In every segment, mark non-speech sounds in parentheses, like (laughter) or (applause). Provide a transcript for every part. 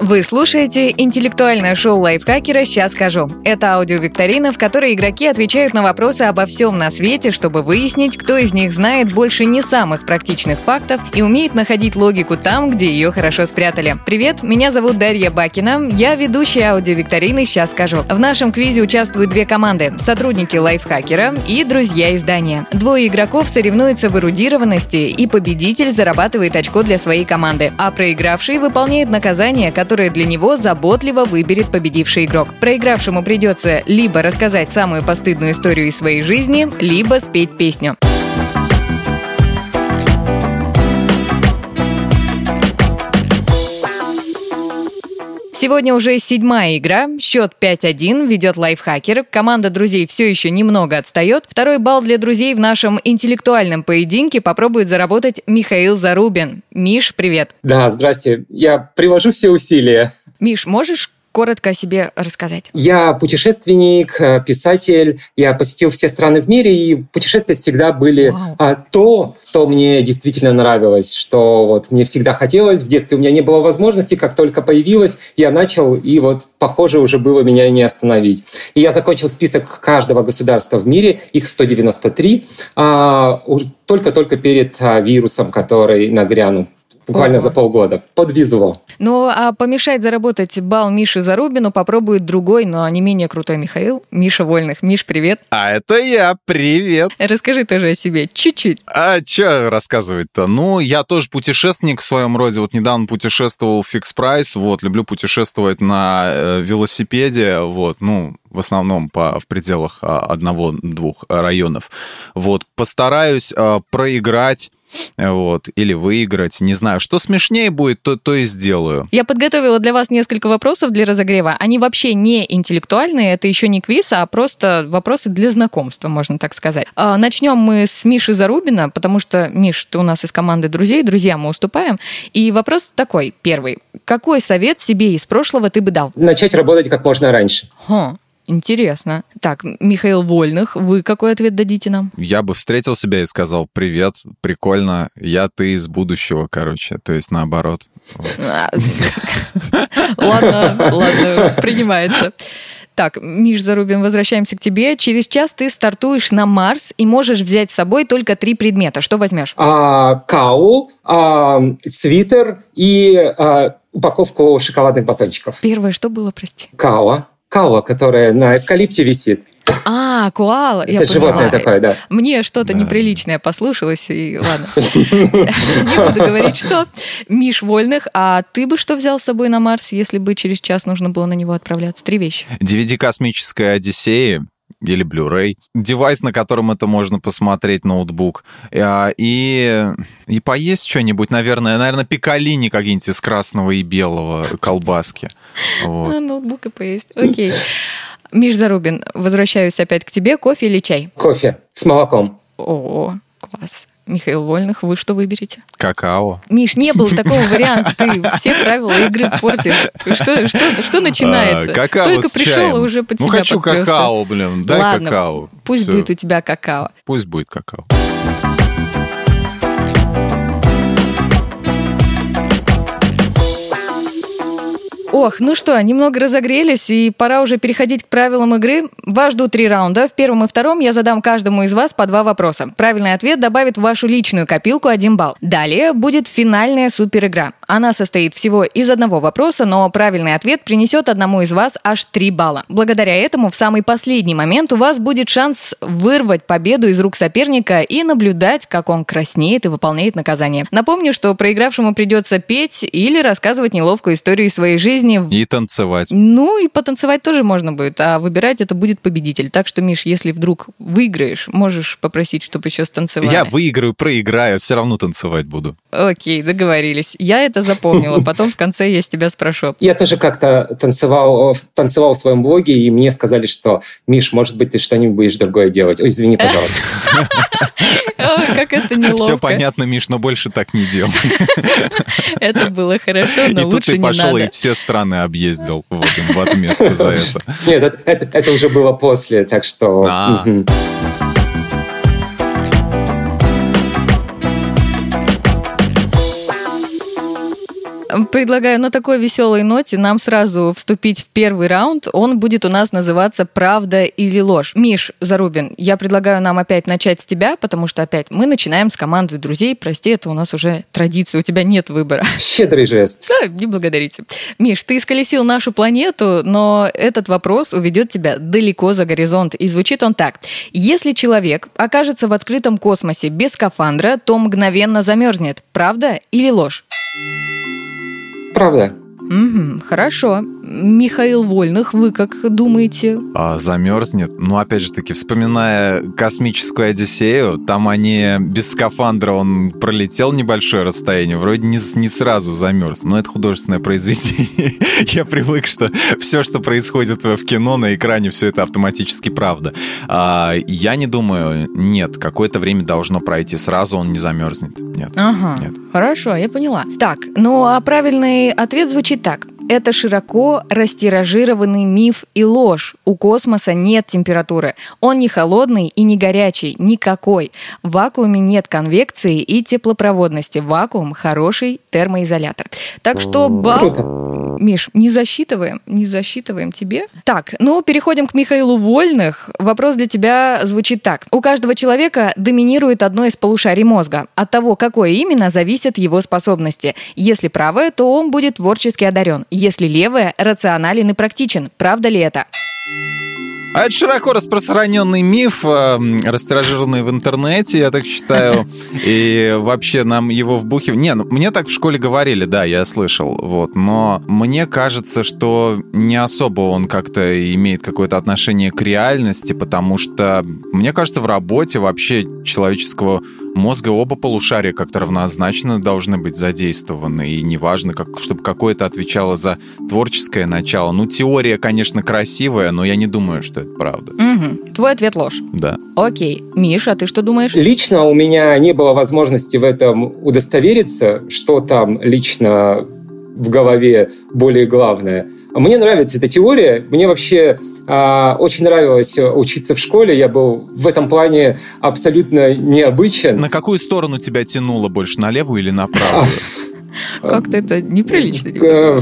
Вы слушаете интеллектуальное шоу лайфхакера «Сейчас скажу». Это аудиовикторина, в которой игроки отвечают на вопросы обо всем на свете, чтобы выяснить, кто из них знает больше не самых практичных фактов и умеет находить логику там, где ее хорошо спрятали. Привет, меня зовут Дарья Бакина, я ведущая аудиовикторины «Сейчас скажу». В нашем квизе участвуют две команды – сотрудники лайфхакера и друзья издания. Двое игроков соревнуются в эрудированности, и победитель зарабатывает очко для своей команды, а проигравший выполняет наказание, которое которое для него заботливо выберет победивший игрок. Проигравшему придется либо рассказать самую постыдную историю из своей жизни, либо спеть песню. Сегодня уже седьмая игра, счет 5-1, ведет лайфхакер. Команда друзей все еще немного отстает. Второй балл для друзей в нашем интеллектуальном поединке попробует заработать Михаил Зарубин. Миш, привет. Да, здрасте. Я приложу все усилия. Миш, можешь коротко о себе рассказать? Я путешественник, э, писатель. Я посетил все страны в мире, и путешествия всегда были а, то, что мне действительно нравилось, что вот мне всегда хотелось. В детстве у меня не было возможности, как только появилось, я начал, и вот, похоже, уже было меня не остановить. И я закончил список каждого государства в мире, их 193, а, только-только перед а, вирусом, который нагрянул буквально Ого. за полгода. Подвизывал. Ну, а помешать заработать бал Миши Зарубину попробует другой, но не менее крутой Михаил, Миша Вольных. Миш, привет. А это я, привет. Расскажи тоже о себе, чуть-чуть. А что рассказывать-то? Ну, я тоже путешественник в своем роде. Вот недавно путешествовал в Fix Price, вот, люблю путешествовать на э, велосипеде, вот, ну, в основном по, в пределах а, одного-двух районов. Вот, постараюсь а, проиграть вот, или выиграть, не знаю, что смешнее будет, то, то и сделаю. Я подготовила для вас несколько вопросов для разогрева. Они вообще не интеллектуальные, это еще не квиз, а просто вопросы для знакомства, можно так сказать. А, начнем мы с Миши Зарубина, потому что, Миш, ты у нас из команды друзей, друзья мы уступаем. И вопрос такой, первый. Какой совет себе из прошлого ты бы дал? Начать работать как можно раньше. Хм. Интересно. Так, Михаил Вольных, вы какой ответ дадите нам? Я бы встретил себя и сказал, привет, прикольно, я ты из будущего, короче, то есть наоборот. (laughs) Ладно, ладно, принимается. Так, Миш Зарубин, возвращаемся к тебе. Через час ты стартуешь на Марс и можешь взять с собой только три предмета. Что возьмешь? А, кау, а, свитер и а, упаковку шоколадных батончиков. Первое, что было, прости? Кауа кауа, которая на эвкалипте висит. А, куала. Это я животное поняла. такое, да. Мне что-то да. неприличное послушалось, и ладно. (laughs) Не буду говорить, что. Миш Вольных, а ты бы что взял с собой на Марс, если бы через час нужно было на него отправляться? Три вещи. DVD «Космическая Одиссея», или Blu-ray, девайс, на котором это можно посмотреть, ноутбук, а, и, и поесть что-нибудь, наверное, наверное, пикалини какие-нибудь из красного и белого колбаски. (laughs) Вот. А, ноутбук и поесть, окей. Миш Зарубин, возвращаюсь опять к тебе. Кофе или чай? Кофе с молоком. О, класс. Михаил Вольных, вы что выберете? Какао. Миш, не было такого варианта. Ты все правила игры портишь. Что, что, что начинается? А, какао Только пришел чаем. и уже под ну, себя хочу подстроился. какао, блин. Дай Ладно, какао. Пусть Все. будет у тебя какао. Пусть будет какао. Ох, ну что, немного разогрелись, и пора уже переходить к правилам игры. Вас ждут три раунда. В первом и втором я задам каждому из вас по два вопроса. Правильный ответ добавит в вашу личную копилку один балл. Далее будет финальная суперигра. Она состоит всего из одного вопроса, но правильный ответ принесет одному из вас аж три балла. Благодаря этому в самый последний момент у вас будет шанс вырвать победу из рук соперника и наблюдать, как он краснеет и выполняет наказание. Напомню, что проигравшему придется петь или рассказывать неловкую историю своей жизни жизни. И танцевать. Ну, и потанцевать тоже можно будет, а выбирать это будет победитель. Так что, Миш, если вдруг выиграешь, можешь попросить, чтобы еще станцевали. Я выиграю, проиграю, все равно танцевать буду. Окей, договорились. Я это запомнила, (laughs) потом в конце я с тебя спрошу. Я тоже как-то танцевал, танцевал в своем блоге, и мне сказали, что, Миш, может быть, ты что-нибудь будешь другое делать. Ой, извини, пожалуйста. (laughs) Как это неловко. Все понятно, Миш, но больше так не делай. (laughs) Это было хорошо, но лучше не надо. И тут ты пошел и все страны объездил в, отместку за это. Нет, это, это, это уже было после, так что... Предлагаю на такой веселой ноте нам сразу вступить в первый раунд. Он будет у нас называться «Правда или ложь». Миш Зарубин, я предлагаю нам опять начать с тебя, потому что опять мы начинаем с команды друзей. Прости, это у нас уже традиция, у тебя нет выбора. Щедрый жест. Да, не благодарите. Миш, ты исколесил нашу планету, но этот вопрос уведет тебя далеко за горизонт. И звучит он так. Если человек окажется в открытом космосе без скафандра, то мгновенно замерзнет. Правда или ложь? Правда. Угу, хорошо. Михаил Вольных, вы как думаете? А, замерзнет. Ну, опять же таки, вспоминая космическую Одиссею, там они без скафандра, он пролетел небольшое расстояние, вроде не, не сразу замерз. Но это художественное произведение. (laughs) Я привык, что все, что происходит в кино, на экране, все это автоматически правда. А, я не думаю, нет, какое-то время должно пройти, сразу он не замерзнет. Нет. Ага, нет. хорошо, я поняла. Так, ну а правильный ответ звучит так. Это широко растиражированный миф и ложь. У космоса нет температуры. Он не холодный и не горячий, никакой. В вакууме нет конвекции и теплопроводности. Вакуум – хороший термоизолятор. Так что бал... Круто. Миш, не засчитываем, не засчитываем тебе. Так, ну, переходим к Михаилу Вольных. Вопрос для тебя звучит так. У каждого человека доминирует одно из полушарий мозга. От того, какое именно, зависят его способности. Если правое, то он будет творчески одарен. Если левое, рационален и практичен. Правда ли это? А это широко распространенный миф, э, растиражированный в интернете, я так считаю. (laughs) И вообще нам его вбухивают. Не, ну, мне так в школе говорили, да, я слышал. Вот. Но мне кажется, что не особо он как-то имеет какое-то отношение к реальности, потому что, мне кажется, в работе вообще человеческого мозга оба полушария как-то равнозначно должны быть задействованы. И неважно, как, чтобы какое-то отвечало за творческое начало. Ну, теория, конечно, красивая, но я не думаю, что это правда. Угу. Твой ответ ложь. Да. Окей. Миша, а ты что думаешь? Лично у меня не было возможности в этом удостовериться, что там лично в голове более главное. Мне нравится эта теория. Мне вообще э, очень нравилось учиться в школе. Я был в этом плане абсолютно необычен. На какую сторону тебя тянуло больше, на левую или на правую? (laughs) Как-то это неприлично. Э,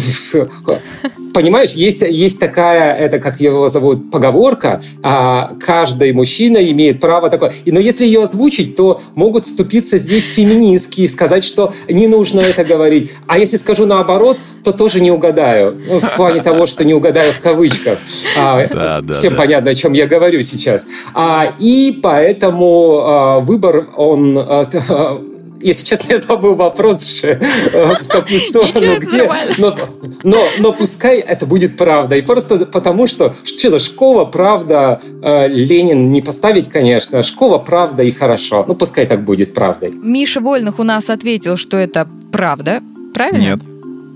Понимаешь, есть, есть такая, это как его зовут, поговорка, а, каждый мужчина имеет право такое. И, но если ее озвучить, то могут вступиться здесь феминистки и сказать, что не нужно это говорить. А если скажу наоборот, то тоже не угадаю. Ну, в плане того, что не угадаю в кавычках. А, Да, да, всем да. понятно, о чем я говорю сейчас. А, и поэтому а, выбор, он... а, если честно, я забыл вопрос, же, э, в какую сторону, где. Но, но, но пускай это будет правда. И просто потому, что что школа, правда, э, Ленин не поставить, конечно. Школа, правда и хорошо. Ну, пускай так будет правдой. Миша Вольных у нас ответил, что это правда. Правильно? Нет.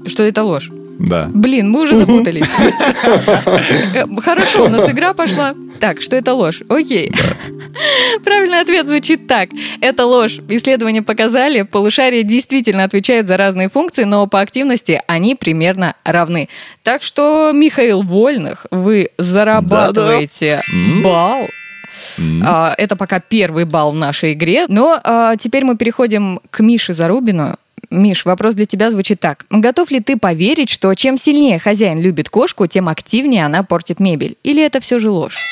Что это ложь. Да. Блин, мы уже (laughs) запутались. Э, Хорошо, у нас игра пошла. Так, что это ложь? Окей. Правильный ответ звучит так. Это ложь. Исследования показали, полушария действительно отвечают за разные функции, но по активности они примерно равны. Так что, Михаил Вольных, вы зарабатываете балл. М. А, Это пока первый балл в нашей игре. Но а, теперь мы переходим к Мише Зарубину. Миш, вопрос для тебя звучит так. Готов ли ты поверить, что чем сильнее хозяин любит кошку, тем активнее она портит мебель? Или это все же ложь?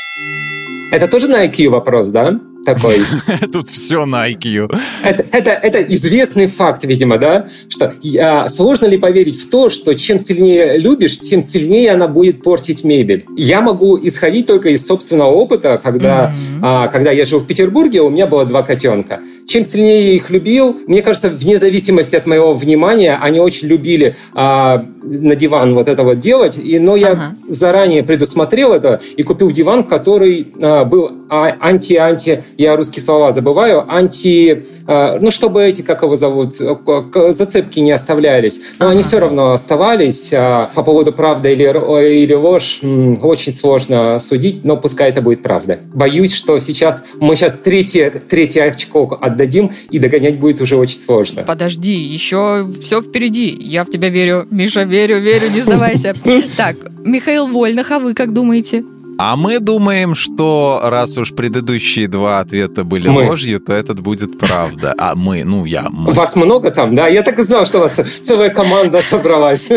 Это тоже на IQ вопрос, да? Такой. (laughs) Тут все на IQ. Это, это, это известный факт, видимо, да? Что а, сложно ли поверить в то, что чем сильнее любишь, тем сильнее она будет портить мебель? Я могу исходить только из собственного опыта, когда, а, когда я жил в Петербурге, у меня было два котенка. Чем сильнее я их любил, мне кажется, вне зависимости от моего внимания, они очень любили а, на диван вот это вот делать, и, но я Ага. заранее предусмотрел это и купил диван, который а, был а- анти-анти, я русские слова забываю, анти, а, ну, чтобы эти, как его зовут, э, зацепки не оставлялись. Но они все равно оставались. А, по поводу правда или, или ложь очень сложно судить, но пускай это будет правда. Боюсь, что сейчас мы сейчас третье, третье очко отдадим, и догонять будет уже очень сложно. Подожди, еще все впереди. Я в тебя верю. Миша, верю, верю, не сдавайся. (laughs) Так, Михаил Вольных, а вы как думаете? А мы думаем, что раз уж предыдущие два ответа были мы. ложью, то этот будет правда. А мы, ну я. Мы. Вас много там, да? Я так и знал, что у вас целая команда собралась.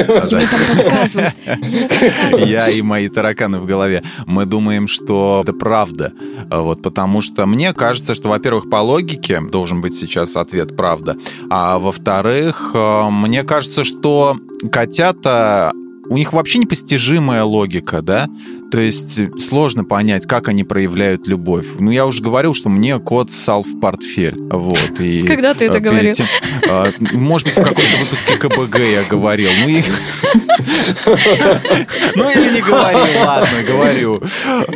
Я и мои тараканы в голове. Мы думаем, что это правда. Вот потому что мне кажется, что, во-первых, по логике должен быть сейчас ответ правда. А во-вторых, э, мне кажется, что котята у них вообще непостижимая логика, да? То есть э, сложно понять, как они проявляют любовь. Ну, я уже говорил, что мне кот ссал в портфель. Вот, и, (laughs) Когда ты это э, говорил? Тем, а, может быть, в каком-то выпуске КБГ я говорил. Ну, и... (laughs) ну или не говорил, ладно, говорю.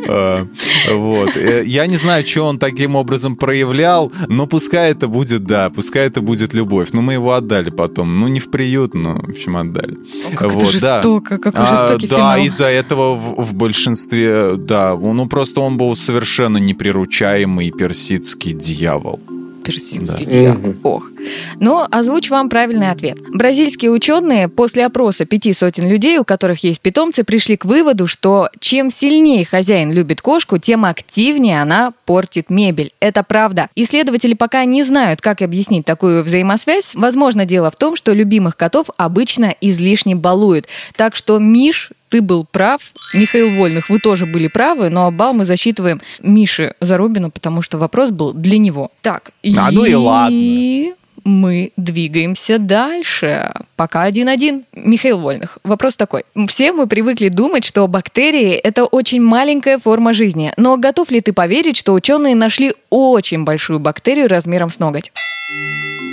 А, вот. Э, я не знаю, что он таким образом проявлял, но пускай это будет, да, пускай это будет любовь. Ну, мы его отдали потом. Ну, не в приют, но, в общем, отдали. Как вот, это жестоко, да. какой жестокий а, Да, из-за этого в, в большинстве большинстве, да. Ну, просто он был совершенно неприручаемый персидский дьявол персидский да. дьявол. Ох. Но озвучу вам правильный ответ. Бразильские ученые после опроса пяти сотен людей, у которых есть питомцы, пришли к выводу, что чем сильнее хозяин любит кошку, тем активнее она портит мебель. Это правда. Исследователи пока не знают, как объяснить такую взаимосвязь. Возможно, дело в том, что любимых котов обычно излишне балуют. Так что Миш ты был прав. Михаил Вольных, вы тоже были правы, но балл мы засчитываем Мише Зарубину, потому что вопрос был для него. Так, а, и... ну и ладно мы двигаемся дальше. Пока один-один. Михаил Вольных. Вопрос такой. Все мы привыкли думать, что бактерии — это очень маленькая форма жизни. Но готов ли ты поверить, что ученые нашли очень большую бактерию размером с ноготь?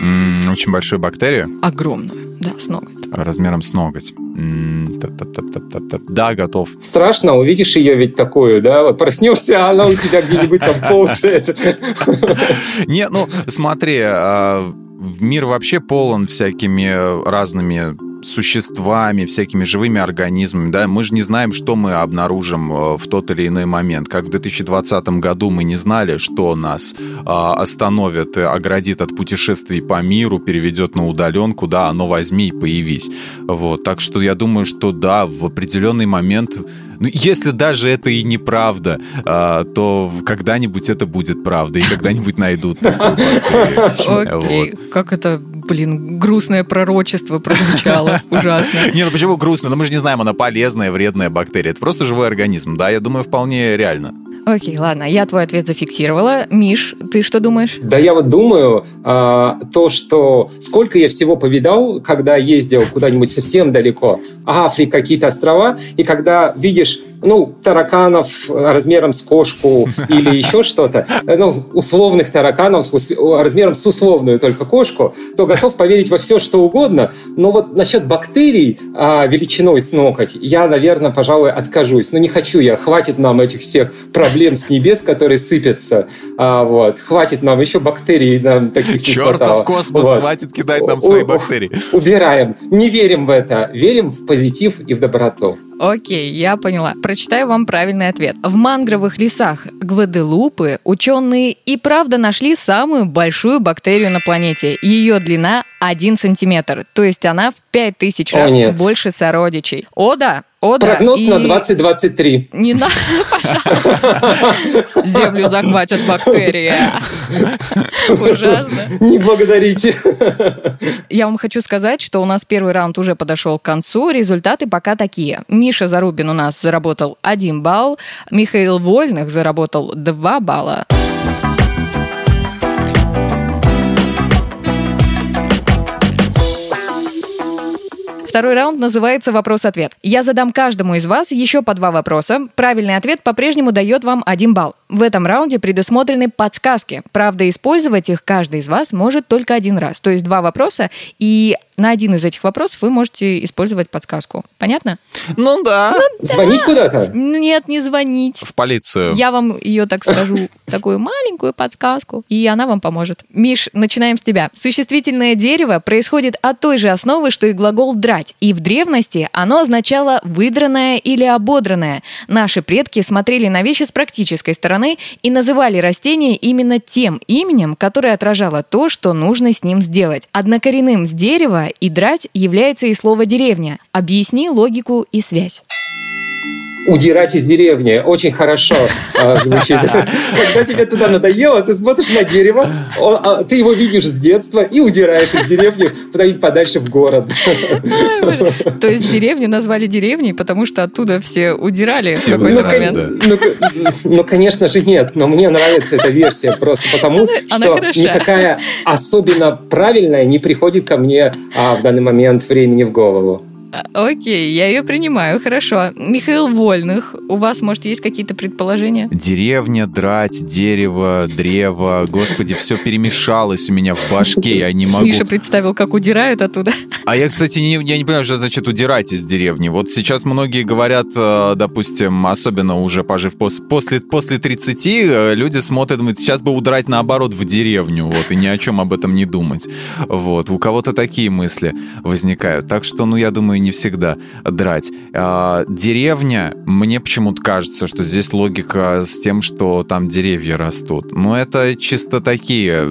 Mm, очень большую бактерию? Огромную, да, с ноготь. Размером с ноготь. Да, готов. Страшно, увидишь ее ведь такую, да? Вот проснешься, а она у тебя где-нибудь там (laughs) ползает. Не, ну смотри, а, мир вообще полон всякими разными существами, всякими живыми организмами, да, мы же не знаем, что мы обнаружим э, в тот или иной момент. Как в 2020 году мы не знали, что нас а, остановит, оградит от путешествий по миру, переведет на удаленку, да, оно возьми и появись. Вот, так что я думаю, что да, в определенный момент, ну, если даже это и неправда, а, то когда-нибудь это будет правда, и когда-нибудь найдут Окей, как это блин, грустное пророчество прозвучало. (laughs) Ужасно. Не, ну почему грустно? Ну мы же не знаем, она полезная, вредная бактерия. Это просто живой организм, да? Я думаю, вполне реально. Окей, ладно, я твой ответ зафиксировала. Миш, ты что думаешь? Да я вот думаю, а, то, что сколько я всего повидал, когда ездил куда-нибудь совсем далеко, Африка, какие-то острова, и когда видишь ну, тараканов размером с кошку (laughs) или еще что-то, ну, условных тараканов размером с условную только кошку, то готов поверить во все, что угодно. Но вот насчет бактерий а, величиной с ноготь я, наверное, пожалуй, откажусь. Но не хочу я. Хватит нам этих всех проблем с небес, которые сыпятся. А, вот. Хватит нам еще бактерий нам таких Чертов не хватало. космос, вот. хватит кидать нам свои бактерии. Убираем. Не верим в это. Верим в позитив и в доброту. Окей, я поняла. Прочитаю вам правильный ответ. В мангровых лесах Гваделупы ученые и правда нашли самую большую бактерию на планете. Ее длина 1 сантиметр, то есть она в 5000 раз О, больше сородичей. О да, о, да. Прогноз и... на 2023. Не надо, пожалуйста. Землю захватят бактерии. Ужасно. Не благодарите. Я вам хочу сказать, что у нас первый раунд уже подошел к концу. Результаты пока такие. Миша Зарубин у нас заработал 1 балл. Михаил Вольных заработал 2 балла. Второй раунд называется «Вопрос-ответ». Я задам каждому из вас еще по два вопроса. Правильный ответ по-прежнему дает вам один балл. В этом раунде предусмотрены подсказки. Правда, использовать их каждый из вас может только один раз. То есть два вопроса, и на один из этих вопросов вы можете использовать подсказку. Понятно? Ну да. Ну, да. Звонить куда-то? Нет, не звонить. В полицию. Я вам ее так скажу, (laughs) такую маленькую подсказку, и она вам поможет. Миш, начинаем с тебя. Существительное дерево происходит от той же основы, что и глагол «драть», и в древности оно означало «выдранное» или «ободранное». Наши предки смотрели на вещи с практической стороны и называли растение именно тем именем, которое отражало то, что нужно с ним сделать. Однокоренным с дерева и драть является и слово «деревня». Объясни логику и связь. Удирать из деревни. Очень хорошо э, звучит. Когда тебе туда надоело, ты смотришь на дерево, он, а, ты его видишь с детства и удираешь из деревни куда-нибудь подальше в город. То есть деревню назвали деревней, потому что оттуда все удирали в какой-то ну, момент. Ну, ну, конечно же, нет. Но мне нравится эта версия просто потому, что никакая особенно правильная не приходит ко мне а, в данный момент времени в голову. А, окей, я ее принимаю, хорошо. Михаил Вольных, у вас, может, есть какие-то предположения? Деревня, драть, дерево, древо, господи, все перемешалось у меня в башке, я не могу. Миша представил, как удирают оттуда. А я, кстати, не, я не понимаю, что значит удирать из деревни. Вот сейчас многие говорят, э, допустим, особенно уже пожив пос, после, после 30, э, люди смотрят, думают, сейчас бы удрать наоборот в деревню, вот, и ни о чем об этом не думать. Вот, у кого-то такие мысли возникают. Так что, ну, я думаю, не всегда драть. А, деревня, мне почему-то кажется, что здесь логика с тем, что там деревья растут. Но это чисто такие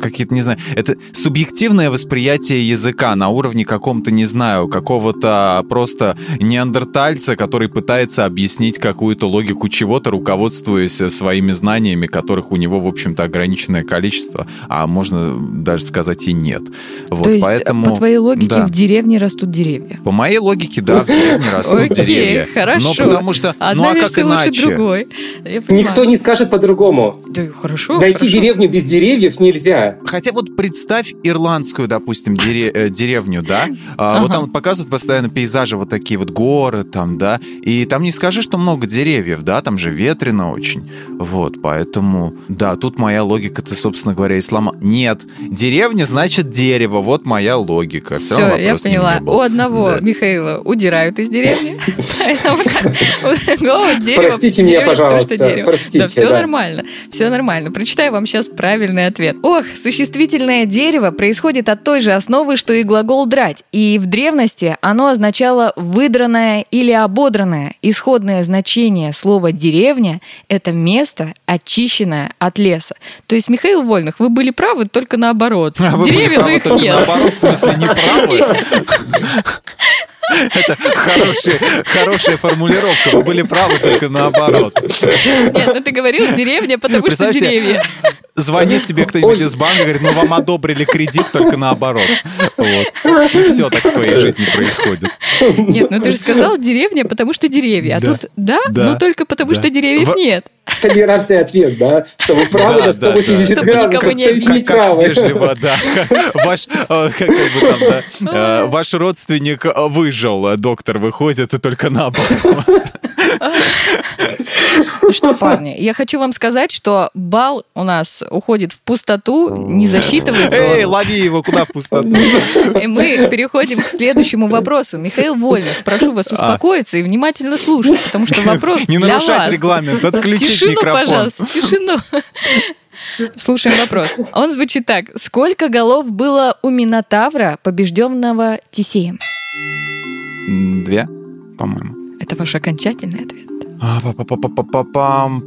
какие-то, не знаю, это субъективное восприятие языка на уровне каком-то, не знаю, какого-то просто неандертальца, который пытается объяснить какую-то логику чего-то, руководствуясь своими знаниями, которых у него, в общем-то, ограниченное количество, а можно даже сказать и нет. Вот, То есть, поэтому... по твоей логике, да. в деревне растут деревья? По моей логике, да, в деревне растут деревья. хорошо. Но потому что... Одна ну а как иначе? другой. Никто не скажет по-другому. Да, хорошо. Найти деревню без деревьев нельзя нельзя. Хотя вот представь ирландскую, допустим, дере, э, деревню, да? А, ага. Вот там вот показывают постоянно пейзажи, вот такие вот горы там, да? И там не скажи, что много деревьев, да? Там же ветрено очень. Вот, поэтому, да, тут моя логика, ты, собственно говоря, ислама. Нет, деревня значит дерево, вот моя логика. Все, Все я поняла. У одного да. Михаила удирают из деревни. (laughs) Простите меня, пожалуйста. Простите. Да, все нормально. Все нормально. Прочитаю вам сейчас правильный ответ. Ох, Ох, существительное дерево происходит от той же основы, что и глагол «драть», и в древности оно означало «выдранное» или «ободранное». Исходное значение слова «деревня» — это место, очищенное от леса. То есть, Михаил Вольных, вы были правы только наоборот. А Деревья, но их нет. Наоборот, в смысле, не правы? (laughs) Это хорошая, хорошая формулировка. Вы были правы, только наоборот. Нет, ну ты говорил деревня, потому что деревья. Звонит тебе кто-нибудь из банка, говорит, мы вам одобрили кредит, только наоборот. Вот. И все так в твоей жизни происходит. Нет, ну ты же сказал деревня, потому что деревья. А да. тут да, да, но только потому да. что деревьев в... нет. Толерантный ответ, да? Что вы правы да, на 180 да, градусов, то есть не правы. Вежливо, да. Ваш, э, как бы там, да, э, ваш родственник выжил, а доктор выходит, и только наоборот. Ну что, парни, я хочу вам сказать, что бал у нас уходит в пустоту, не засчитывается. Эй, лови его куда в пустоту? И мы переходим к следующему вопросу. Михаил Вольных, прошу вас а. успокоиться и внимательно слушать, потому что вопрос Не нарушать регламент, отключить тишину, микрофон. пожалуйста, тишину. Слушаем вопрос. Он звучит так. Сколько голов было у Минотавра, побежденного Тисеем? Две, по-моему. Это ваш окончательный ответ? А,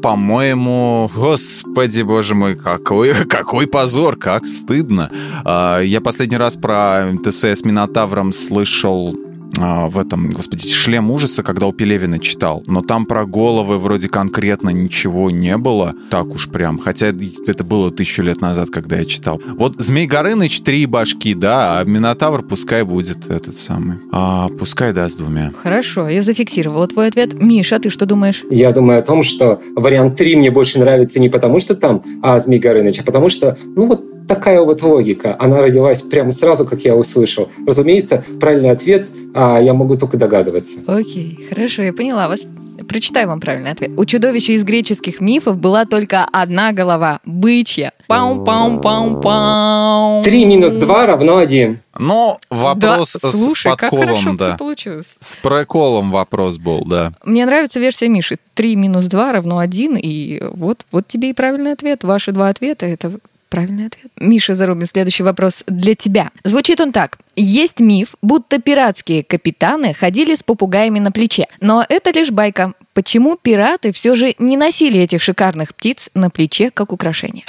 по-моему, господи, боже мой, какой, какой позор, как стыдно. А, я последний раз про ТС с Минотавром слышал в этом, господи, «Шлем ужаса», когда у Пелевина читал. Но там про головы вроде конкретно ничего не было. Так уж прям. Хотя это было тысячу лет назад, когда я читал. Вот Змей Горыныч три башки, да, а Минотавр пускай будет этот самый. А, пускай, да, с двумя. Хорошо, я зафиксировала твой ответ. Миша, ты что думаешь? Я думаю о том, что вариант 3 мне больше нравится не потому, что там а, Змей Горыныч, а потому что, ну вот такая вот логика. Она родилась прямо сразу, как я услышал. Разумеется, правильный ответ а, я могу только догадываться. Окей, хорошо, я поняла вас. Прочитаю вам правильный ответ. У чудовища из греческих мифов была только одна голова – бычья. Пау-пау-пау-пау. Три минус два равно один. Но вопрос да, слушай, с подколом, как да. получилось. С проколом вопрос был, да. Мне нравится версия Миши. Три минус два равно один, и вот, вот тебе и правильный ответ. Ваши два ответа – это Правильный ответ. Миша Зарубин, следующий вопрос для тебя. Звучит он так. Есть миф, будто пиратские капитаны ходили с попугаями на плече. Но это лишь байка. почему пираты все же не носили этих шикарных птиц на плече как украшение?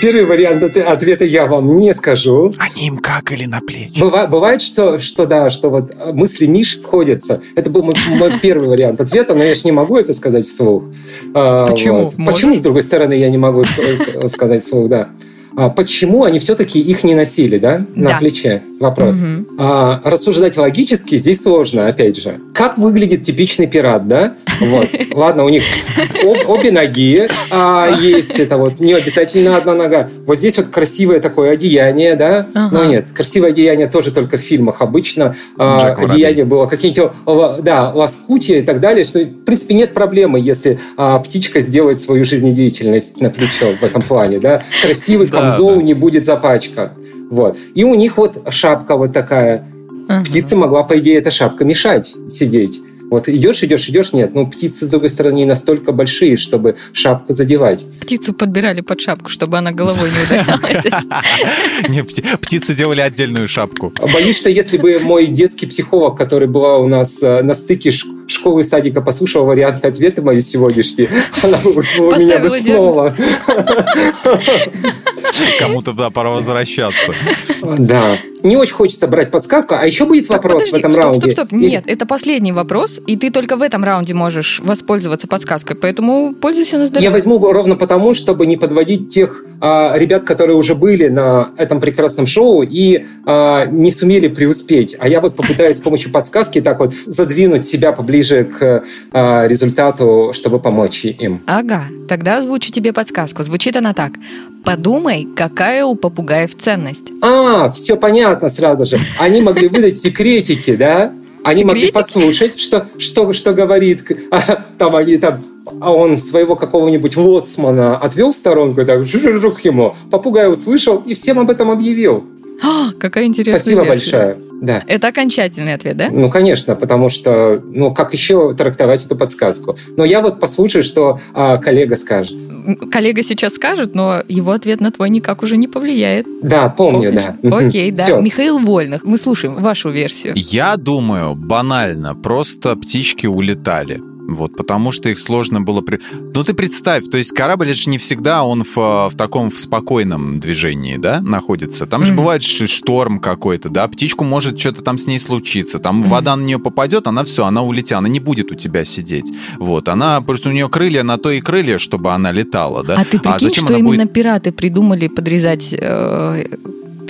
Первый вариант ответа я вам не скажу. Они им какали на плечи. Бывает, бывает что, что да, что вот мысли Миш сходятся. Это был мой, мой первый вариант ответа, но я же не могу это сказать вслух. А, Почему? Вот. Почему, с другой стороны, я не могу сказать вслух, да. А почему они все-таки их не носили, да, на да. плече? Вопрос. Угу. А, рассуждать логически здесь сложно, опять же. Как выглядит типичный пират, да? Вот. (laughs) Ладно, у них обе ноги а, есть, это вот не обязательно одна нога. Вот здесь вот красивое такое одеяние, да? Но нет, красивое одеяние тоже только в фильмах. Обычно а, одеяние было какие-нибудь, да, лоскутия и так далее, что, в принципе, нет проблемы, если а, птичка сделает свою жизнедеятельность на плечо в этом плане, да? Красивый камзол да. не будет запачкан. Вот. И у них вот шапка вот такая. Ага. Птице могла, по идее, эта шапка мешать сидеть. Вот идешь, идешь, идешь, нет. Ну, птицы, с другой стороны, не настолько большие, чтобы шапку задевать. Птицу подбирали под шапку, чтобы она головой не ударялась. (laughs) Не, птицы делали отдельную шапку. Боюсь, что если бы мой детский психолог, который был у нас э, на стыке школы и садика, послушал варианты ответы мои сегодняшние, (laughs) она бы меня бы снова. (laughs) (laughs) Кому-то да, пора возвращаться. Да. Не очень хочется брать подсказку. А еще будет вопрос подожди, в этом стоп, раунде. Стоп, стоп, Нет, это последний вопрос, и ты только в этом раунде можешь воспользоваться подсказкой. Поэтому пользуйся на здоровье. Я возьму ровно потому, чтобы не подводить тех а, ребят, которые уже были на этом прекрасном шоу и а, не сумели преуспеть. А я вот попытаюсь с помощью подсказки так вот задвинуть себя поближе к а, результату, чтобы помочь им. Ага, тогда озвучу тебе подсказку. Звучит она так. Подумай, какая у попугаев ценность. А, все понятно сразу же. Они могли выдать секретики, да? Они могли подслушать, что, что, что говорит, а, там они там, а он своего какого-нибудь лоцмана отвел в сторонку и так жух ему. Попугай услышал и всем об этом объявил. А, какая интересная Спасибо версия. большое. Да. Это окончательный ответ, да? Ну, конечно, потому что, ну, как еще трактовать эту подсказку? Но я вот послушаю, что а, коллега скажет. Коллега сейчас скажет, но его ответ на твой никак уже не повлияет. Да, помню, Помнишь? да. Окей, да. Все. Михаил Вольных, мы слушаем вашу версию. Я думаю, банально, просто птички улетали. Вот, потому что их сложно было... При... Ну, ты представь, то есть корабль, это же не всегда он в, в таком в спокойном движении, да, находится. Там же mm-hmm. бывает шторм какой-то, да, птичку может что-то там с ней случиться, там mm-hmm. вода на нее попадет, она все, она улетит, она не будет у тебя сидеть. Вот, она, просто у нее крылья на то и крылья, чтобы она летала, да. А ты прикинь, а зачем что именно будет... пираты придумали подрезать э,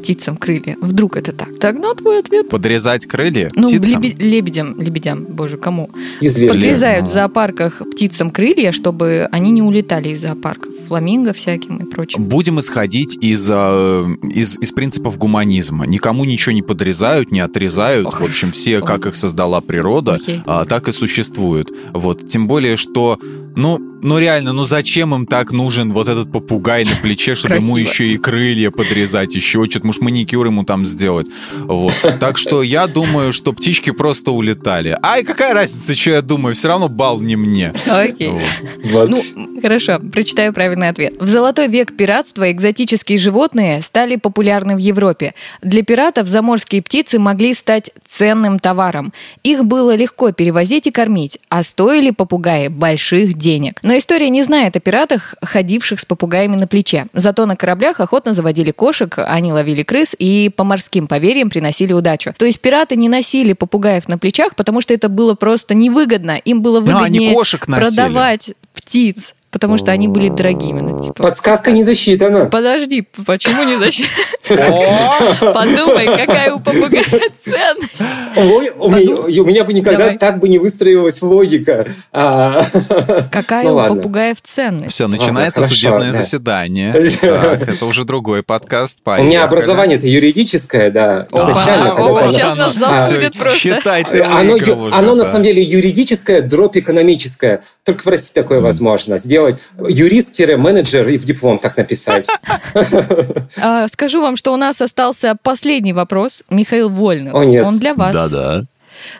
птицам крылья. Вдруг это так. Тогда твой ответ... Подрезать крылья ну, птицам? Лебе- лебедям, лебедям, боже, кому? Извели. Подрезают в зоопарках птицам крылья, чтобы они не улетали из зоопарков. Фламинго всяким и прочим. Будем исходить из, э, из, из принципов гуманизма. Никому ничего не подрезают, не отрезают. Ох, в общем, все, ох. как их создала природа, а, так и существуют. Вот. Тем более, что ну, ну реально, ну зачем им так нужен вот этот попугай на плече, чтобы Красиво. ему еще и крылья подрезать, еще что-то, может, маникюр ему там сделать. Вот. Так что я думаю, что птички просто улетали. Ай, какая разница, что я думаю, все равно бал не мне. Окей. Вот. Ну, хорошо, прочитаю правильный ответ. В золотой век пиратства экзотические животные стали популярны в Европе. Для пиратов заморские птицы могли стать ценным товаром. Их было легко перевозить и кормить, а стоили попугаи больших денег. Но история не знает о пиратах, ходивших с попугаями на плече. Зато на кораблях охотно заводили кошек, они ловили крыс и по морским поверьям приносили удачу. То есть пираты не носили попугаев на плечах, потому что это было просто невыгодно. Им было выгоднее Но продавать птиц потому что они были дорогими. Ну, типа, Подсказка не засчитана. Подожди, почему не засчитана? Подумай, какая у попугая ценность. У меня бы никогда так бы не выстроилась логика. А, какая ну у попугаев ценность? Все, начинается судебное заседание. (laughs) Это уже другой подкаст. У меня образование-то юридическое, да. Сейчас нас засудят просто. Считай, ты Оно на самом деле юридическое, дроп экономическое. Только в России такое возможно. Сделать сделать юрист-менеджер и в диплом так написать. (laughs) А, скажу вам, что у нас остался последний вопрос. Михаил Вольный. О, нет. Он для вас. Да-да.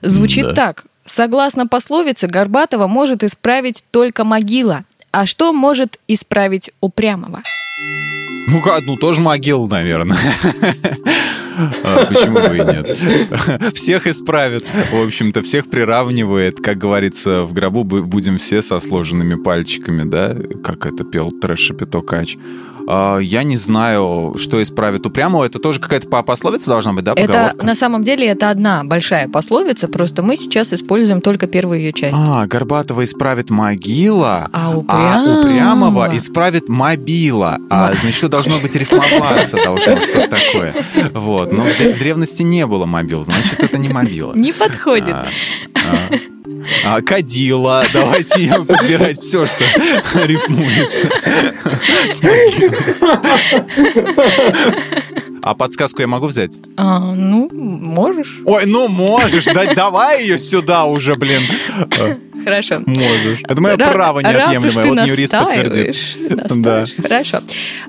Звучит так. Согласно пословице, Горбатова может исправить только могила. А что может исправить упрямого? Ну, ну тоже могил, наверное. (laughs) А, почему бы и нет? (laughs) Всех исправит. В общем-то, всех приравнивает. Как говорится, в гробу будем все со сложенными пальчиками, да? Как это пел трэш-шапито а, я не знаю, что исправит упрямого. Это тоже какая-то пословица должна быть, да, поговорка? Это на самом деле это одна большая пословица, просто мы сейчас используем только первую ее часть. А, Горбатова исправит могила, а, упрямого, а упрямого исправит мобила. А, значит, что должно быть рифмоваться, должно что-то (laughs) такое. Вот. Но в древности не было мобил, значит, это не мобила. Не подходит. А, а. А, кадила. (laughs) Давайте подбирать все, что (laughs) рифмуется. А подсказку я могу взять? А, ну, можешь. Ой, ну можешь. Да, давай ее сюда уже, блин. Хорошо. Можешь. Это мое Ра- право неотъемлемое. Вот юрист подтвердит. (laughs) Да. Хорошо.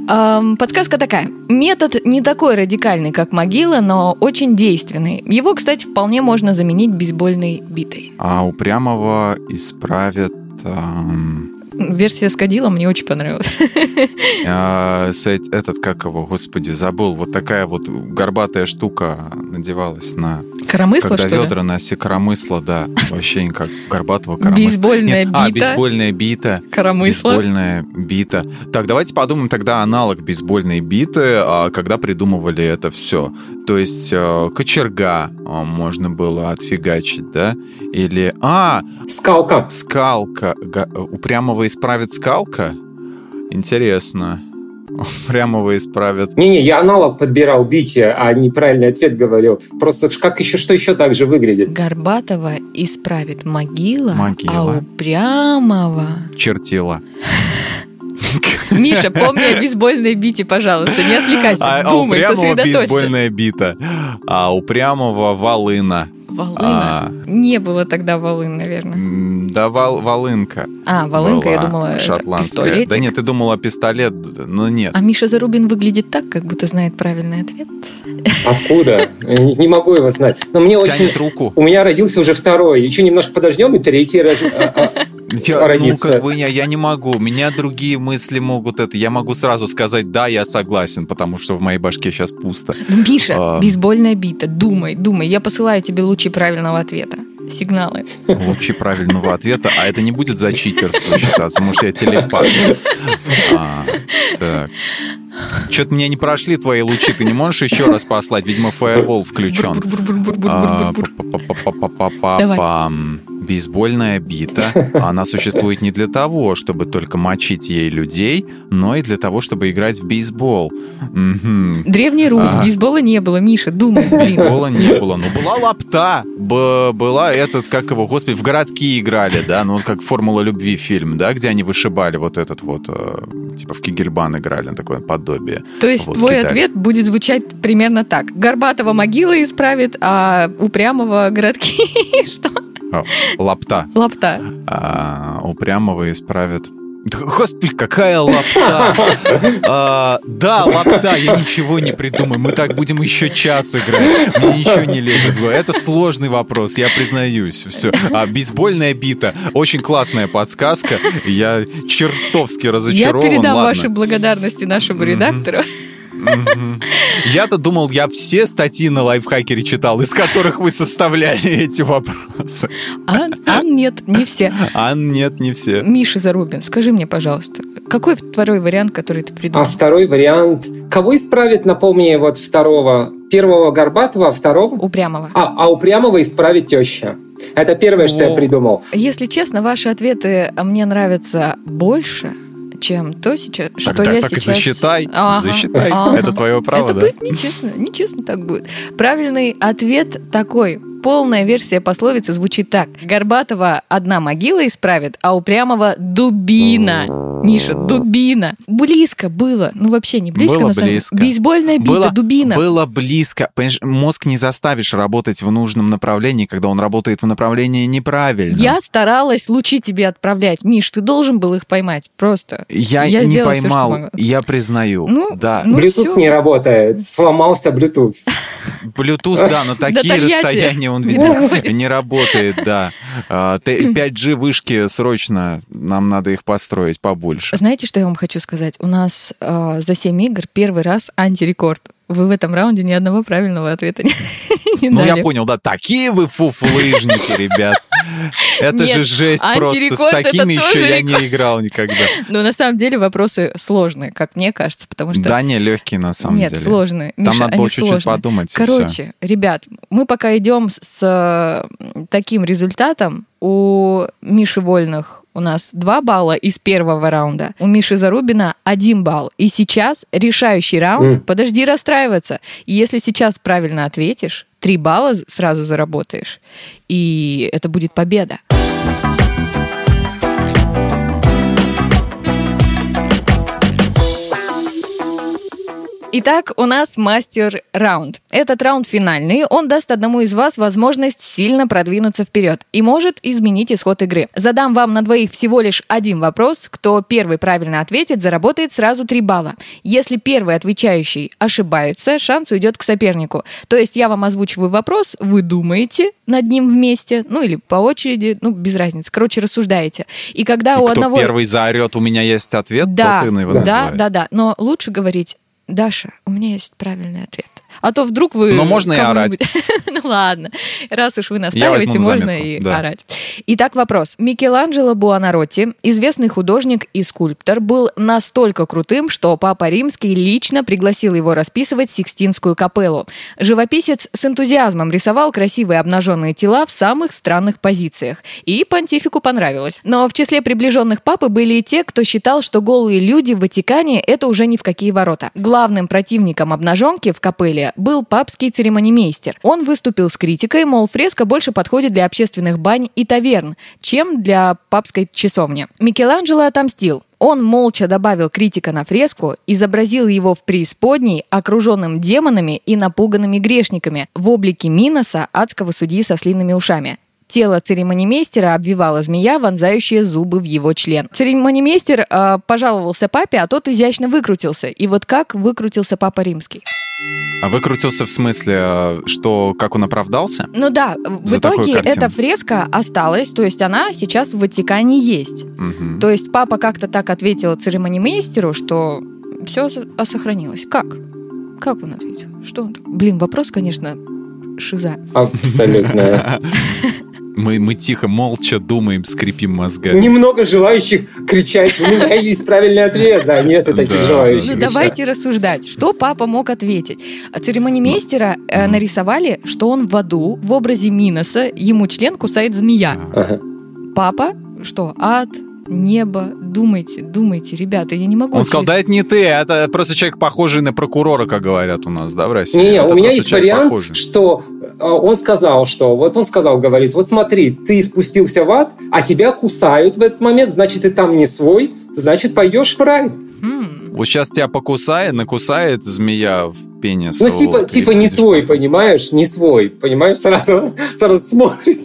Эм, подсказка такая. Метод не такой радикальный, как могила, но очень действенный. Его, кстати, вполне можно заменить бейсбольной битой. А упрямого исправят... Эм версия с кадилом мне очень понравилась. (laughs) А, этот, как его, господи, забыл. Вот такая вот горбатая штука надевалась на... Коромысло, Когда что ведра на коромысло, да. Вообще как горбатого коромысла. Бейсбольная бита. А, бейсбольная бита. Коромысло. Бейсбольная бита. Так, давайте подумаем тогда аналог бейсбольной биты, а, когда придумывали это все. То есть э, кочерга э, можно было отфигачить, да? Или... А! Скалка. Скалка. Упрямого исправит скалка? Интересно. Прямого исправят. Не-не, я аналог подбирал битие, а неправильный ответ говорил. Просто как еще, что еще так же выглядит? Горбатова исправит могила, могила. а упрямого... Чертила. (laughs) Миша, помни о бейсбольной бите, пожалуйста, не отвлекайся, а, думай, а упрямого бейсбольная бита, а упрямого волына. Волына? А, не было тогда волын, наверное. Да, вол, волынка. А, волынка, я думала, шотландская. это Да нет, ты думала пистолет, но нет. А Миша Зарубин выглядит так, как будто знает правильный ответ. Откуда? Не, не могу его знать. Но мне Тянет очень... руку. У меня родился уже второй. Еще немножко подождем, и третий. А, а, я, родиться. Ну, как бы, я, я не могу. У меня другие мысли могут это. Я могу сразу сказать, да, я согласен, потому что в моей башке сейчас пусто. Миша, а... бейсбольная бита. Думай, думай. Я посылаю тебе лучи правильного ответа сигналы. Лучи правильного ответа, а это не будет за читерство считаться, может, я телепат. А, так. Что-то меня не прошли твои лучи, ты не можешь еще раз послать? Видимо, фаервол включен. Давай бейсбольная бита, она существует не для того, чтобы только мочить ей людей, но и для того, чтобы играть в бейсбол. Угу. Древний рус, а. бейсбола не было, Миша, думай. Бейсбола не было, но была лапта, б- была этот, как его, господи, в городки играли, да, ну как «Формула любви» фильм, да, где они вышибали вот этот вот, э, типа в Кигельбан играли, такое подобие. То есть вот, твой кидали. ответ будет звучать примерно так. Горбатого могила исправит, а упрямого городки (laughs) что? Лапта. Лапта. А, упрямого исправят Господи, какая лапта! а, да, лапта, я ничего не придумаю. Мы так будем еще час играть. Мне ничего не лезет. Это сложный вопрос, я признаюсь. Все. А, бейсбольная бита. Очень классная подсказка. Я чертовски разочарован. Я передам Ладно. ваши благодарности нашему редактору. Я-то думал, я все статьи на лайфхакере читал, из которых вы составляли эти вопросы. А, а нет, не все. А нет, не все. Миша Зарубин, скажи мне, пожалуйста, какой второй вариант, который ты придумал? А второй вариант... Кого исправит, напомни, вот второго? Первого Горбатова, а второго? Упрямого. А, а Упрямого исправит теща. Это первое, что я придумал. Если честно, ваши ответы мне нравятся больше, чем то, сейчас, так, что так, я так сейчас... засчитай, ага, засчитай. Ага. Это твое право, Это да? будет нечестно, нечестно так будет. Правильный ответ такой. Полная версия пословицы звучит так. Горбатова одна могила исправит, а упрямого дубина. Миша, дубина. Близко было. Ну, вообще не близко. Было близко. Бейсбольная бита, было, дубина. Было близко. Понимаешь, мозг не заставишь работать в нужном направлении, когда он работает в направлении неправильно. Я старалась лучи тебе отправлять. Миш, ты должен был их поймать. Просто. Я, я не поймал. Все, я признаю. Ну, да. Ну, Bluetooth не работает. Сломался Bluetooth. Bluetooth, да, на (laughs) такие расстояния он, видимо, не работает, да. 5G а, вышки срочно, нам надо их построить побольше. Знаете, что я вам хочу сказать? У нас э, за 7 игр первый раз антирекорд. вы в этом раунде ни одного правильного ответа не, (laughs) не Ну, дали. я понял, да. Такие вы фуфлыжники, ребят. (laughs) Это Нет, же жесть просто. С такими еще я не играл никогда. (laughs) Но на самом деле вопросы сложные, как мне кажется, потому что... Да, не, легкие на самом Нет, деле. сложные. Там Миша, надо было чуть-чуть подумать. Короче, ребят, мы пока идем с, таким результатом. У Миши Вольных у нас 2 балла из первого раунда. У Миши Зарубина 1 балл. И сейчас решающий раунд. М. Подожди расстраиваться. И если сейчас правильно ответишь, 3 балла сразу заработаешь. И это будет победа. Итак, у нас мастер-раунд. Этот раунд финальный. Он даст одному из вас возможность сильно продвинуться вперед и может изменить исход игры. Задам вам на двоих всего лишь один вопрос. Кто первый правильно ответит, заработает сразу 3 балла. Если первый отвечающий ошибается, шанс уйдет к сопернику. То есть я вам озвучиваю вопрос, вы думаете над ним вместе, ну или по очереди, ну без разницы. Короче, рассуждаете. И когда И у кто одного... первый заорет, у меня есть ответ, Да, тот и его да, называет. да, да. Но лучше говорить, Даша, у меня есть правильный ответ. А то вдруг вы... Но можно и орать. (laughs) ну ладно, раз уж вы настаиваете, можно заметку, и да. орать. Итак, вопрос. Микеланджело Буонаротти, известный художник и скульптор, был настолько крутым, что Папа Римский лично пригласил его расписывать Сикстинскую капеллу. Живописец с энтузиазмом рисовал красивые обнаженные тела в самых странных позициях. И понтифику понравилось. Но в числе приближенных папы были и те, кто считал, что голые люди в Ватикане – это уже ни в какие ворота. Главным противником обнаженки в капелле был папский церемонимейстер. Он выступил с критикой, мол, фреска больше подходит для общественных бань и таверн, чем для папской часовни. Микеланджело отомстил. Он молча добавил критика на фреску, изобразил его в преисподней, окруженным демонами и напуганными грешниками, в облике Миноса, адского судьи со слинными ушами. Тело церемонимейстера обвивала змея, вонзающая зубы в его член. Церемонимейстер э, пожаловался папе, а тот изящно выкрутился. И вот как выкрутился папа римский? А выкрутился в смысле, э, что как он оправдался? Ну да, в итоге эта фреска осталась, то есть она сейчас в Ватикане есть. Мгм. То есть папа как-то так ответил церемонимейстеру, что все сохранилось. Как? Как он ответил? Что он? Блин, вопрос, конечно, шиза. Абсолютно. (laughs) Мы, мы тихо, молча думаем, скрипим мозгами. Немного желающих кричать, у меня есть правильный ответ. Да, нету таких желающих. Ну давайте рассуждать. Что папа мог ответить? А Церемонимейстера э, нарисовали, что он в аду в образе Миноса, ему член кусает змея. Папа, что, ад, небо, думайте, думайте, ребята, я не могу... Он сказал, да это не ты, это просто человек похожий на прокурора, как говорят у нас, да, в России? Не, Это у меня есть вариант, похожий. что э, он сказал, что вот он сказал, говорит, вот смотри, ты спустился в ад, а тебя кусают в этот момент, значит, ты там не свой, значит, пойдешь в рай. М, Вот сейчас тебя покусает, накусает змея в пенис. Ну, типа, типа не свой, понимаешь? Не свой, понимаешь? Сразу, (laughs) сразу смотрит,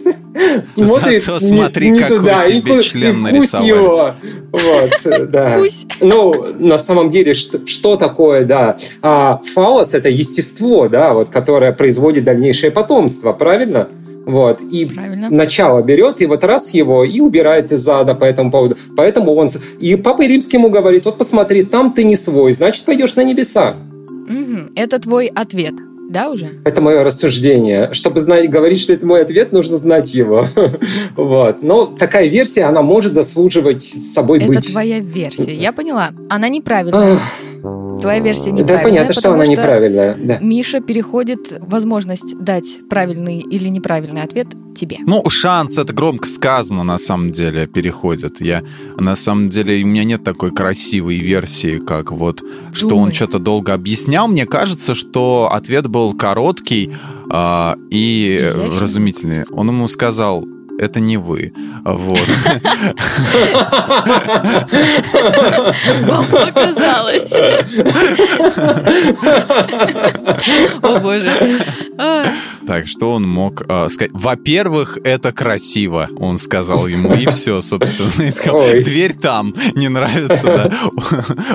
(laughs) смотрит Зато не, смотри, не какой туда, и, тебе ку- член и кусь его. Вот, (laughs) да. Кусь. Ну, на самом деле, что, что такое, да? А, фалос – это естество, да, вот, которое производит дальнейшее потомство, правильно? Вот, и Правильно. начало берет, и вот раз его, и убирает из ада по этому поводу. Поэтому он... И Папа Римский ему говорит, вот посмотри, там ты не свой, значит, пойдешь на небеса. Это твой ответ, да, уже? Это мое рассуждение. Чтобы знать, говорить, что это мой ответ, нужно знать его. (laughs) Вот. Но такая версия, она может заслуживать с собой Это быть. твоя версия. Я поняла. Она неправильная. Твоя версия Да, неправильная. понятно, что она неправильная. Да. Миша переходит возможность дать правильный или неправильный ответ тебе. Ну, шанс, это громко сказано, на самом деле, переходит. Я, на самом деле, у меня нет такой красивой версии, как вот, что Думай. он что-то долго объяснял. Мне кажется, что ответ был короткий а, и э, Изящный. разумительный. Он ему сказал, это не вы. Вот. Показалось. (laughs) О боже. Так, что он мог э, сказать? Во-первых, это красиво, он сказал ему, и все, собственно. И сказал, Дверь там, не нравится,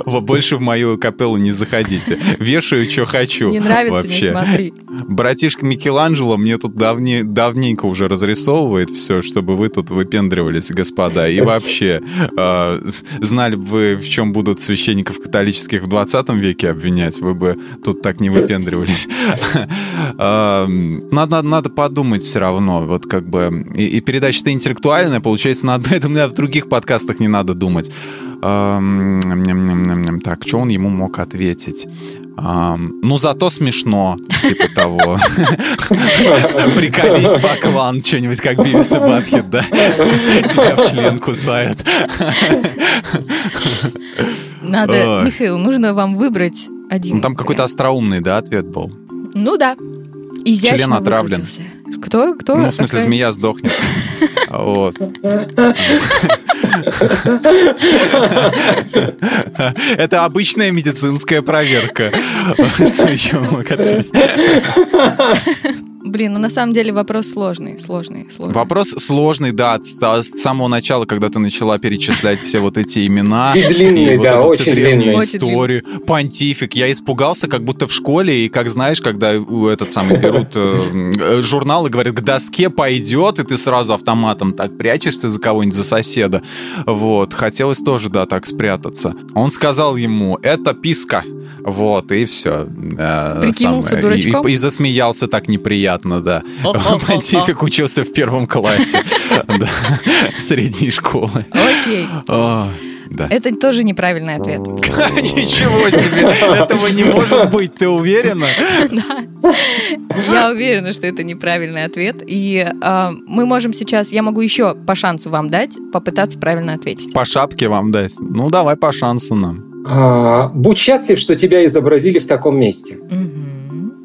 да? Больше в мою капеллу не заходите. Вешаю, что хочу. Не нравится, вообще. не смотри. Братишка Микеланджело мне тут давне, давненько уже разрисовывает все, чтобы вы тут выпендривались, господа. И вообще, э, знали бы вы, в чем будут священников католических в 20 веке обвинять, вы бы тут так не выпендривались. Надо, надо подумать все равно. Вот как бы... И, и передача-то интеллектуальная, получается, надо... (laughs) Это мне в других подкастах не надо думать. Так, что он ему мог ответить? Ну, зато смешно, типа того. (laughs) Приколись, Баклан, что-нибудь как Бивис и Батхит, да? Тебя в член кусают. Надо, Михаил, нужно вам выбрать один. Ну, там какой-то остроумный, да, ответ был? Ну да. Изящно Член отравлен. Кто? Кто? Ну, в смысле, змея сдохнет. (laughs) Вот. Это обычная медицинская проверка. Что еще мог ответить? Блин, ну на самом деле вопрос сложный, сложный, сложный. Вопрос сложный, да, с, с самого начала, когда ты начала перечислять все вот эти имена. И длинные, да, очень длинные. истории. Понтифик. Я испугался, как будто в школе, и как знаешь, когда этот самый берут э, журнал и говорят, к доске пойдет, и ты сразу автоматом так прячешься за кого-нибудь, за соседа. Вот. Хотелось тоже, да, так спрятаться. Он сказал ему, это писка. Вот, и все. Э, Прикинулся дурачком? И засмеялся так неприятно, да. Понтифик учился в первом классе (laughs) средней школы. Окей. Да. Это тоже неправильный ответ. (laughs) Ничего себе! Этого не может быть, ты уверена? (laughs) Да. Я уверена, что это неправильный ответ. И э, мы можем сейчас, я могу еще по шансу вам дать, попытаться правильно ответить. По шапке вам дать? Ну, давай по шансу нам. А, будь счастлив, что тебя изобразили в таком месте. Угу.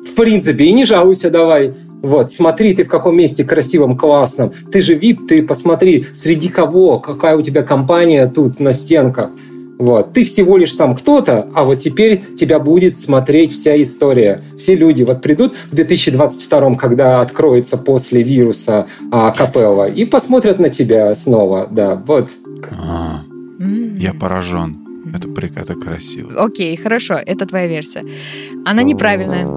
В принципе, и не жалуйся давай. Вот, смотри, ты в каком месте красивом, классном. Ты же VIP, ты посмотри, среди кого, какая у тебя компания тут на стенках. Вот. Ты всего лишь там кто-то, а вот теперь тебя будет смотреть вся история. Все люди вот придут в 2022, когда откроется после вируса а, Капелла, и посмотрят на тебя снова. Да, вот. А, я поражен. Это, это красиво. Окей, хорошо, это твоя версия. Она неправильная.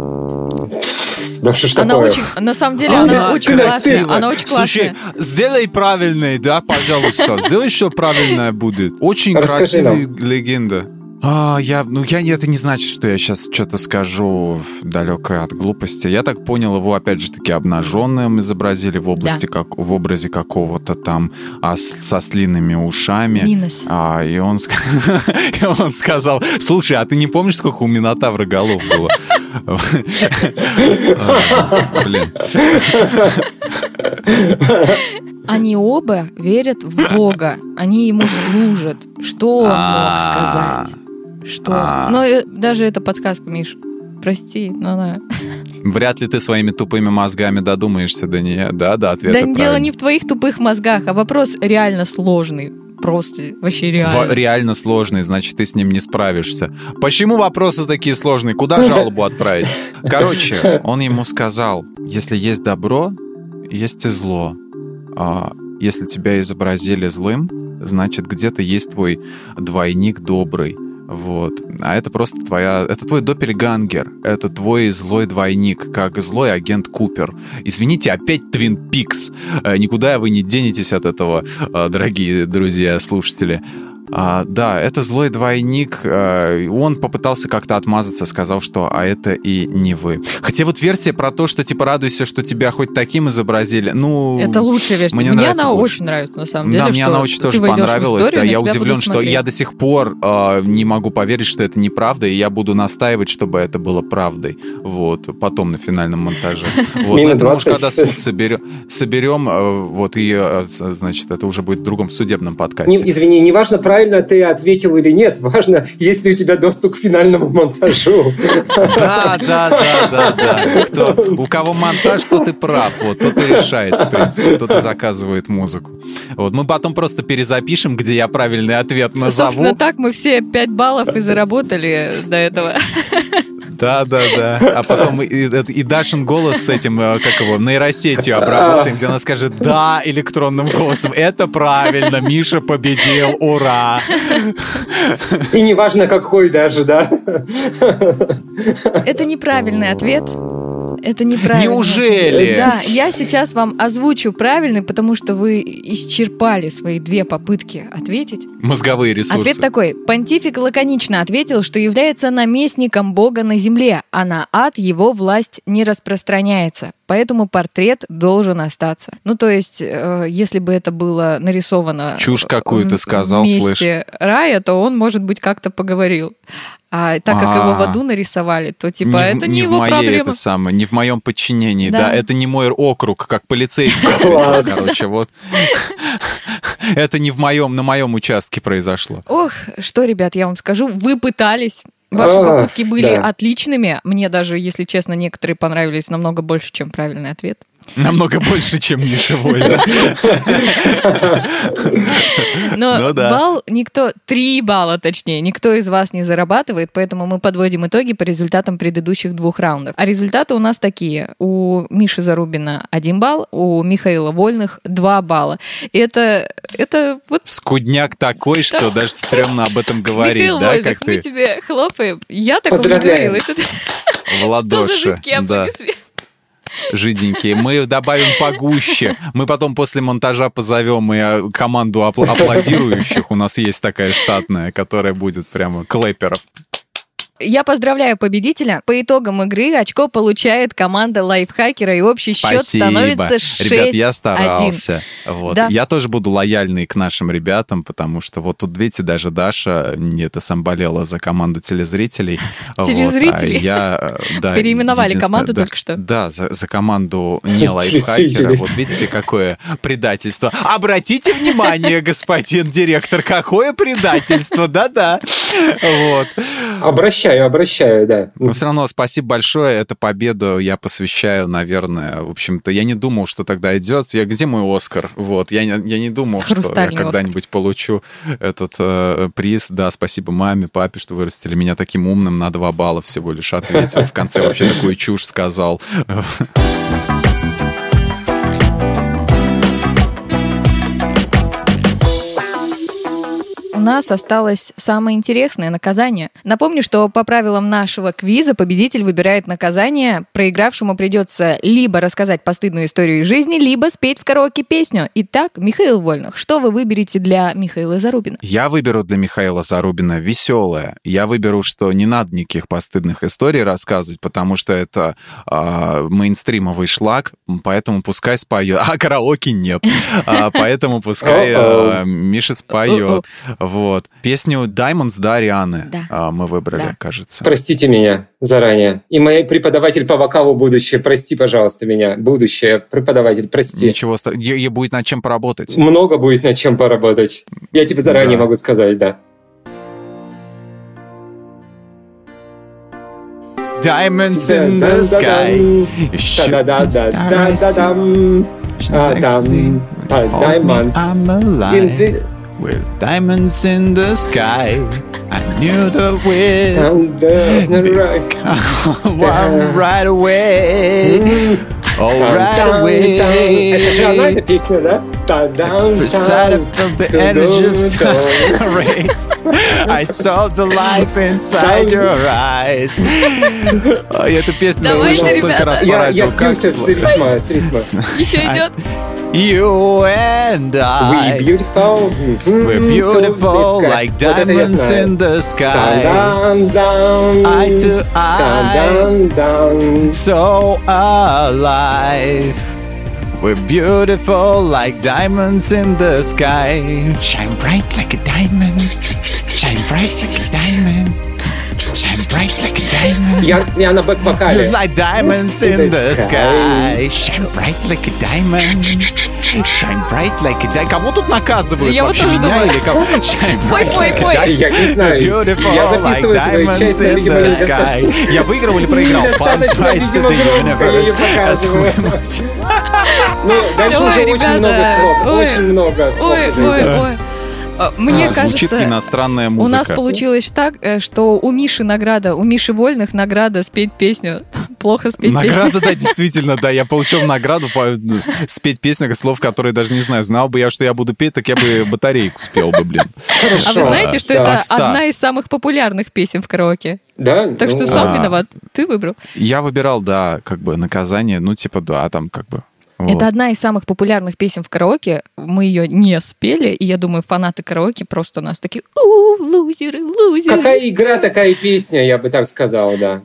Да что ж она такое? очень, на самом деле, она, она очень классная. Она очень классная. Слушай, сделай правильный, да, пожалуйста. Сделай, что правильное будет. Очень красивая легенда. А, я, ну, я, это не значит, что я сейчас что-то скажу далекое от глупости. Я так понял, его, опять же таки, обнаженным изобразили в области, да. как, в образе какого-то там а, с, со слинными ушами. Минус. А, и, он, (laughs) и он сказал, слушай, а ты не помнишь, сколько у Минотавра голов было? (laughs) Блин. Они оба верят в Бога. Они ему служат. Что он мог сказать? Что? А... Но э, даже это подсказка, Миш. Прости, но да. (laughs) Вряд ли ты своими тупыми мозгами додумаешься до нее. Да, да, ответ Да дело не в твоих тупых мозгах, а вопрос реально сложный. Просто вообще реально. В, реально сложный, значит, ты с ним не справишься. Почему вопросы такие сложные? Куда жалобу отправить? (laughs) Короче, он ему сказал, если есть добро, есть и зло. А если тебя изобразили злым, значит, где-то есть твой двойник добрый. Вот. А это просто твоя... Это твой доппельгангер. Это твой злой двойник, как злой агент Купер. Извините, опять Твин Пикс. Э, никуда вы не денетесь от этого, э, дорогие друзья, слушатели. А, да, это злой двойник. А, он попытался как-то отмазаться, сказал, что а это и не вы. Хотя вот версия про то, что типа радуйся, что тебя хоть таким изобразили, ну... Это лучшая версия. Мне, мне она больше. очень нравится, на самом деле. Да, мне она очень тоже понравилась. Историю, да, я удивлен, что я до сих пор э, не могу поверить, что это неправда, и я буду настаивать, чтобы это было правдой. Вот, потом на финальном монтаже. (laughs) Вот, это, может, когда суд соберем, соберем э, вот, и, э, значит, это уже будет в другом в судебном подкасте. Не, извини, неважно, правильно правильно ты ответил или нет. Важно, есть ли у тебя доступ к финальному монтажу. Да, да, да, да, да. Кто, у кого монтаж, тот и прав. Вот, тот и решает, в принципе, тот и заказывает музыку. Вот, мы потом просто перезапишем, где я правильный ответ назову. Собственно, так мы все 5 баллов и заработали до этого. Да, да, да. А потом и, и Дашин голос с этим, э, как его, нейросетью обработаем, где она скажет «да» электронным голосом. Это правильно, Миша победил, ура! И неважно какой даже, да? Это неправильный ответ. Это неправильно. Неужели? Да, я сейчас вам озвучу правильный, потому что вы исчерпали свои две попытки ответить. Мозговые ресурсы. Ответ такой. Понтифик лаконично ответил, что является наместником Бога на земле, а на ад его власть не распространяется. Поэтому портрет должен остаться. Ну, то есть, э, если бы это было нарисовано... Чушь какую ты сказал, слышь. рая, то он, может быть, как-то поговорил. А так как его в аду нарисовали, то типа не это не, не его в моей проблема. это самое, не в моем подчинении, Да. да. это не мой округ, как полицейский. (laughs) Короче, вот. (laughs) Это не в моем, на моем участке произошло. Ох, что, ребят, я вам скажу, вы пытались. Ваши Ах, попытки были отличными. Мне даже, если честно, некоторые понравились намного больше, чем правильный ответ. Намного больше, чем Миша Вольна. Но Ну балл никто, три балла точнее, никто из вас не зарабатывает, поэтому мы подводим итоги по результатам предыдущих двух раундов. А результаты у нас такие. У Миши Зарубина один балл, у Михаила Вольных два балла. И это, это вот Скудняк такой, что даже стрёмно об этом говорить, Михаил да, Вольных, как мы ты тебе хлопаем. Я так Поздравляем. в (laughs) что за ладоши. жидкие аплодисменты? Жиденькие. Мы добавим погуще. Мы потом после монтажа позовем и э, команду апл- аплодирующих. У нас есть такая штатная, которая будет прямо клэперов. Я поздравляю победителя. По итогам игры очко получает команда лайфхакера, и общий счет Спасибо. становится 6 Ребят, я старался. Вот. Да. Я тоже буду лояльный к нашим ребятам, потому что вот тут, видите, даже Даша не это сам болела за команду телезрителей. (laughs) Вот, а Телезрителей? я, (laughs) да, Переименовали команду да, только что. Да, за, за команду не (laughs) лайфхакера. Телезрителей. Вот видите, какое предательство. Обратите внимание, господин директор, какое предательство. Да-да. Вот. Обращаю, обращаю, да. Но все равно спасибо большое. Эту победу я посвящаю, наверное, в общем-то, я не думал, что тогда идет. Я где мой Оскар? Вот, я не, я не думал, что я когда-нибудь получу этот э, приз. Да, спасибо маме, папе, что вырастили меня таким умным на два балла всего лишь ответил. В конце вообще такую чушь сказал. У нас осталось самое интересное наказание. Напомню, что по правилам нашего квиза победитель выбирает наказание. Проигравшему придется либо рассказать постыдную историю из жизни, либо спеть в караоке песню. Итак, Михаил Вольных, что вы выберете для Михаила Зарубина? Я выберу для Михаила Зарубина веселое. Я выберу, что не надо никаких постыдных историй рассказывать, потому что это а, мейнстримовый шлак, поэтому пускай споет. А караоке нет. А, поэтому пускай а, Миша споет. Вот. Песню Diamonds, да, Арианы Да. мы выбрали, Да. кажется. Простите меня заранее. И мой преподаватель по вокалу будущее, прости, пожалуйста, меня. Будущее, преподаватель, прости. Ничего, ей будет над чем поработать. Много будет над чем поработать. Я тебе заранее Да. могу сказать, да. Diamonds in the sky. А, Diamonds. In the- With diamonds in the sky, I knew the wind Down the right. come right away. Oh, Down, right down, down. Это же она, away. эта песня, да? Down, down, For sight down. of the Down, energy of down. sun (laughs) rays, I saw the life inside Down. your eyes. (laughs) Ой, Эту песню Давайте, слышал столько ребята. раз по Я, радио. я сбился Как- с ритма, с ритма. Еще (laughs) идет. You and I. We beautiful. We're beautiful like diamonds in the sky. Eye to eye. So alive. We're beautiful like diamonds in the sky. Shine bright like a diamond. Shine bright like a diamond. Shine bright like a diamond. Я, я на бэк-вокале. Just like diamonds in the sky. Shine bright like a diamond. Shine bright like a diamond. Кого тут наказывают Я вот вообще? тоже Меня думаю. или кого? (laughs) Shine Пой, bright пой, like a пой. diamond. Я не знаю. Beautiful Я like записываю свою diamonds часть, in the sky. Я выиграл или проиграл? Size to the universe. (laughs) Ну, дальше Ой, уже очень много слов. Очень много слов. Ой, ой, ой. А, мне а, кажется, звучит иностранная музыка. У нас получилось так, э, что у Миши награда, у Миши Вольных награда спеть песню. (laughs) Плохо спеть награда, песню. да, (laughs) действительно, да. Я получил награду по, спеть песню, слов которые даже не знаю. Знал бы я, что я буду петь, так я бы батарейку спел бы, блин. Хорошо. А вы знаете, что это одна из самых популярных песен в караоке? Да? Так ну, что сам а, виноват. Ты выбрал. Я выбирал, да, как бы наказание, ну, типа, да, там как бы вот. Это одна из самых популярных песен в караоке. Мы ее не спели, и я думаю, фанаты караоке просто у нас такие у лузеры, лузеры. Какая игра, такая песня, я бы так сказал, да.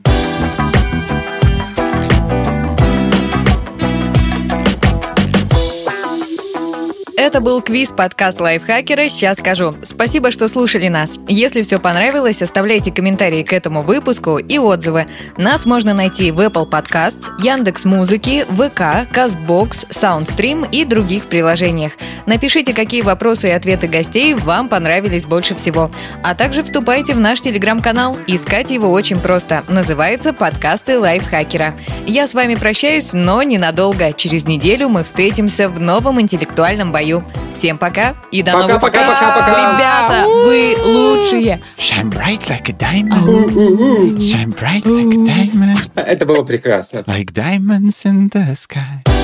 Это был квиз-подкаст лайфхакера «Сейчас скажу». Спасибо, что слушали нас. Если все понравилось, оставляйте комментарии к этому выпуску и отзывы. Нас можно найти в Apple Podcasts, Яндекс Музыки, ВК, Castbox, Soundstream и других приложениях. Напишите, какие вопросы и ответы гостей вам понравились больше всего. А также вступайте в наш телеграм-канал. Искать его очень просто. Называется «Подкасты лайфхакера». Я с вами прощаюсь, но ненадолго. Через неделю мы встретимся в новом интеллектуальном бою краю. Всем пока и до пока, новых пока, встреч. Пока, пока, пока. Ребята, вы лучшие. Shine bright like a diamond. Shine bright like a diamond. Это было прекрасно. Like diamonds in the sky.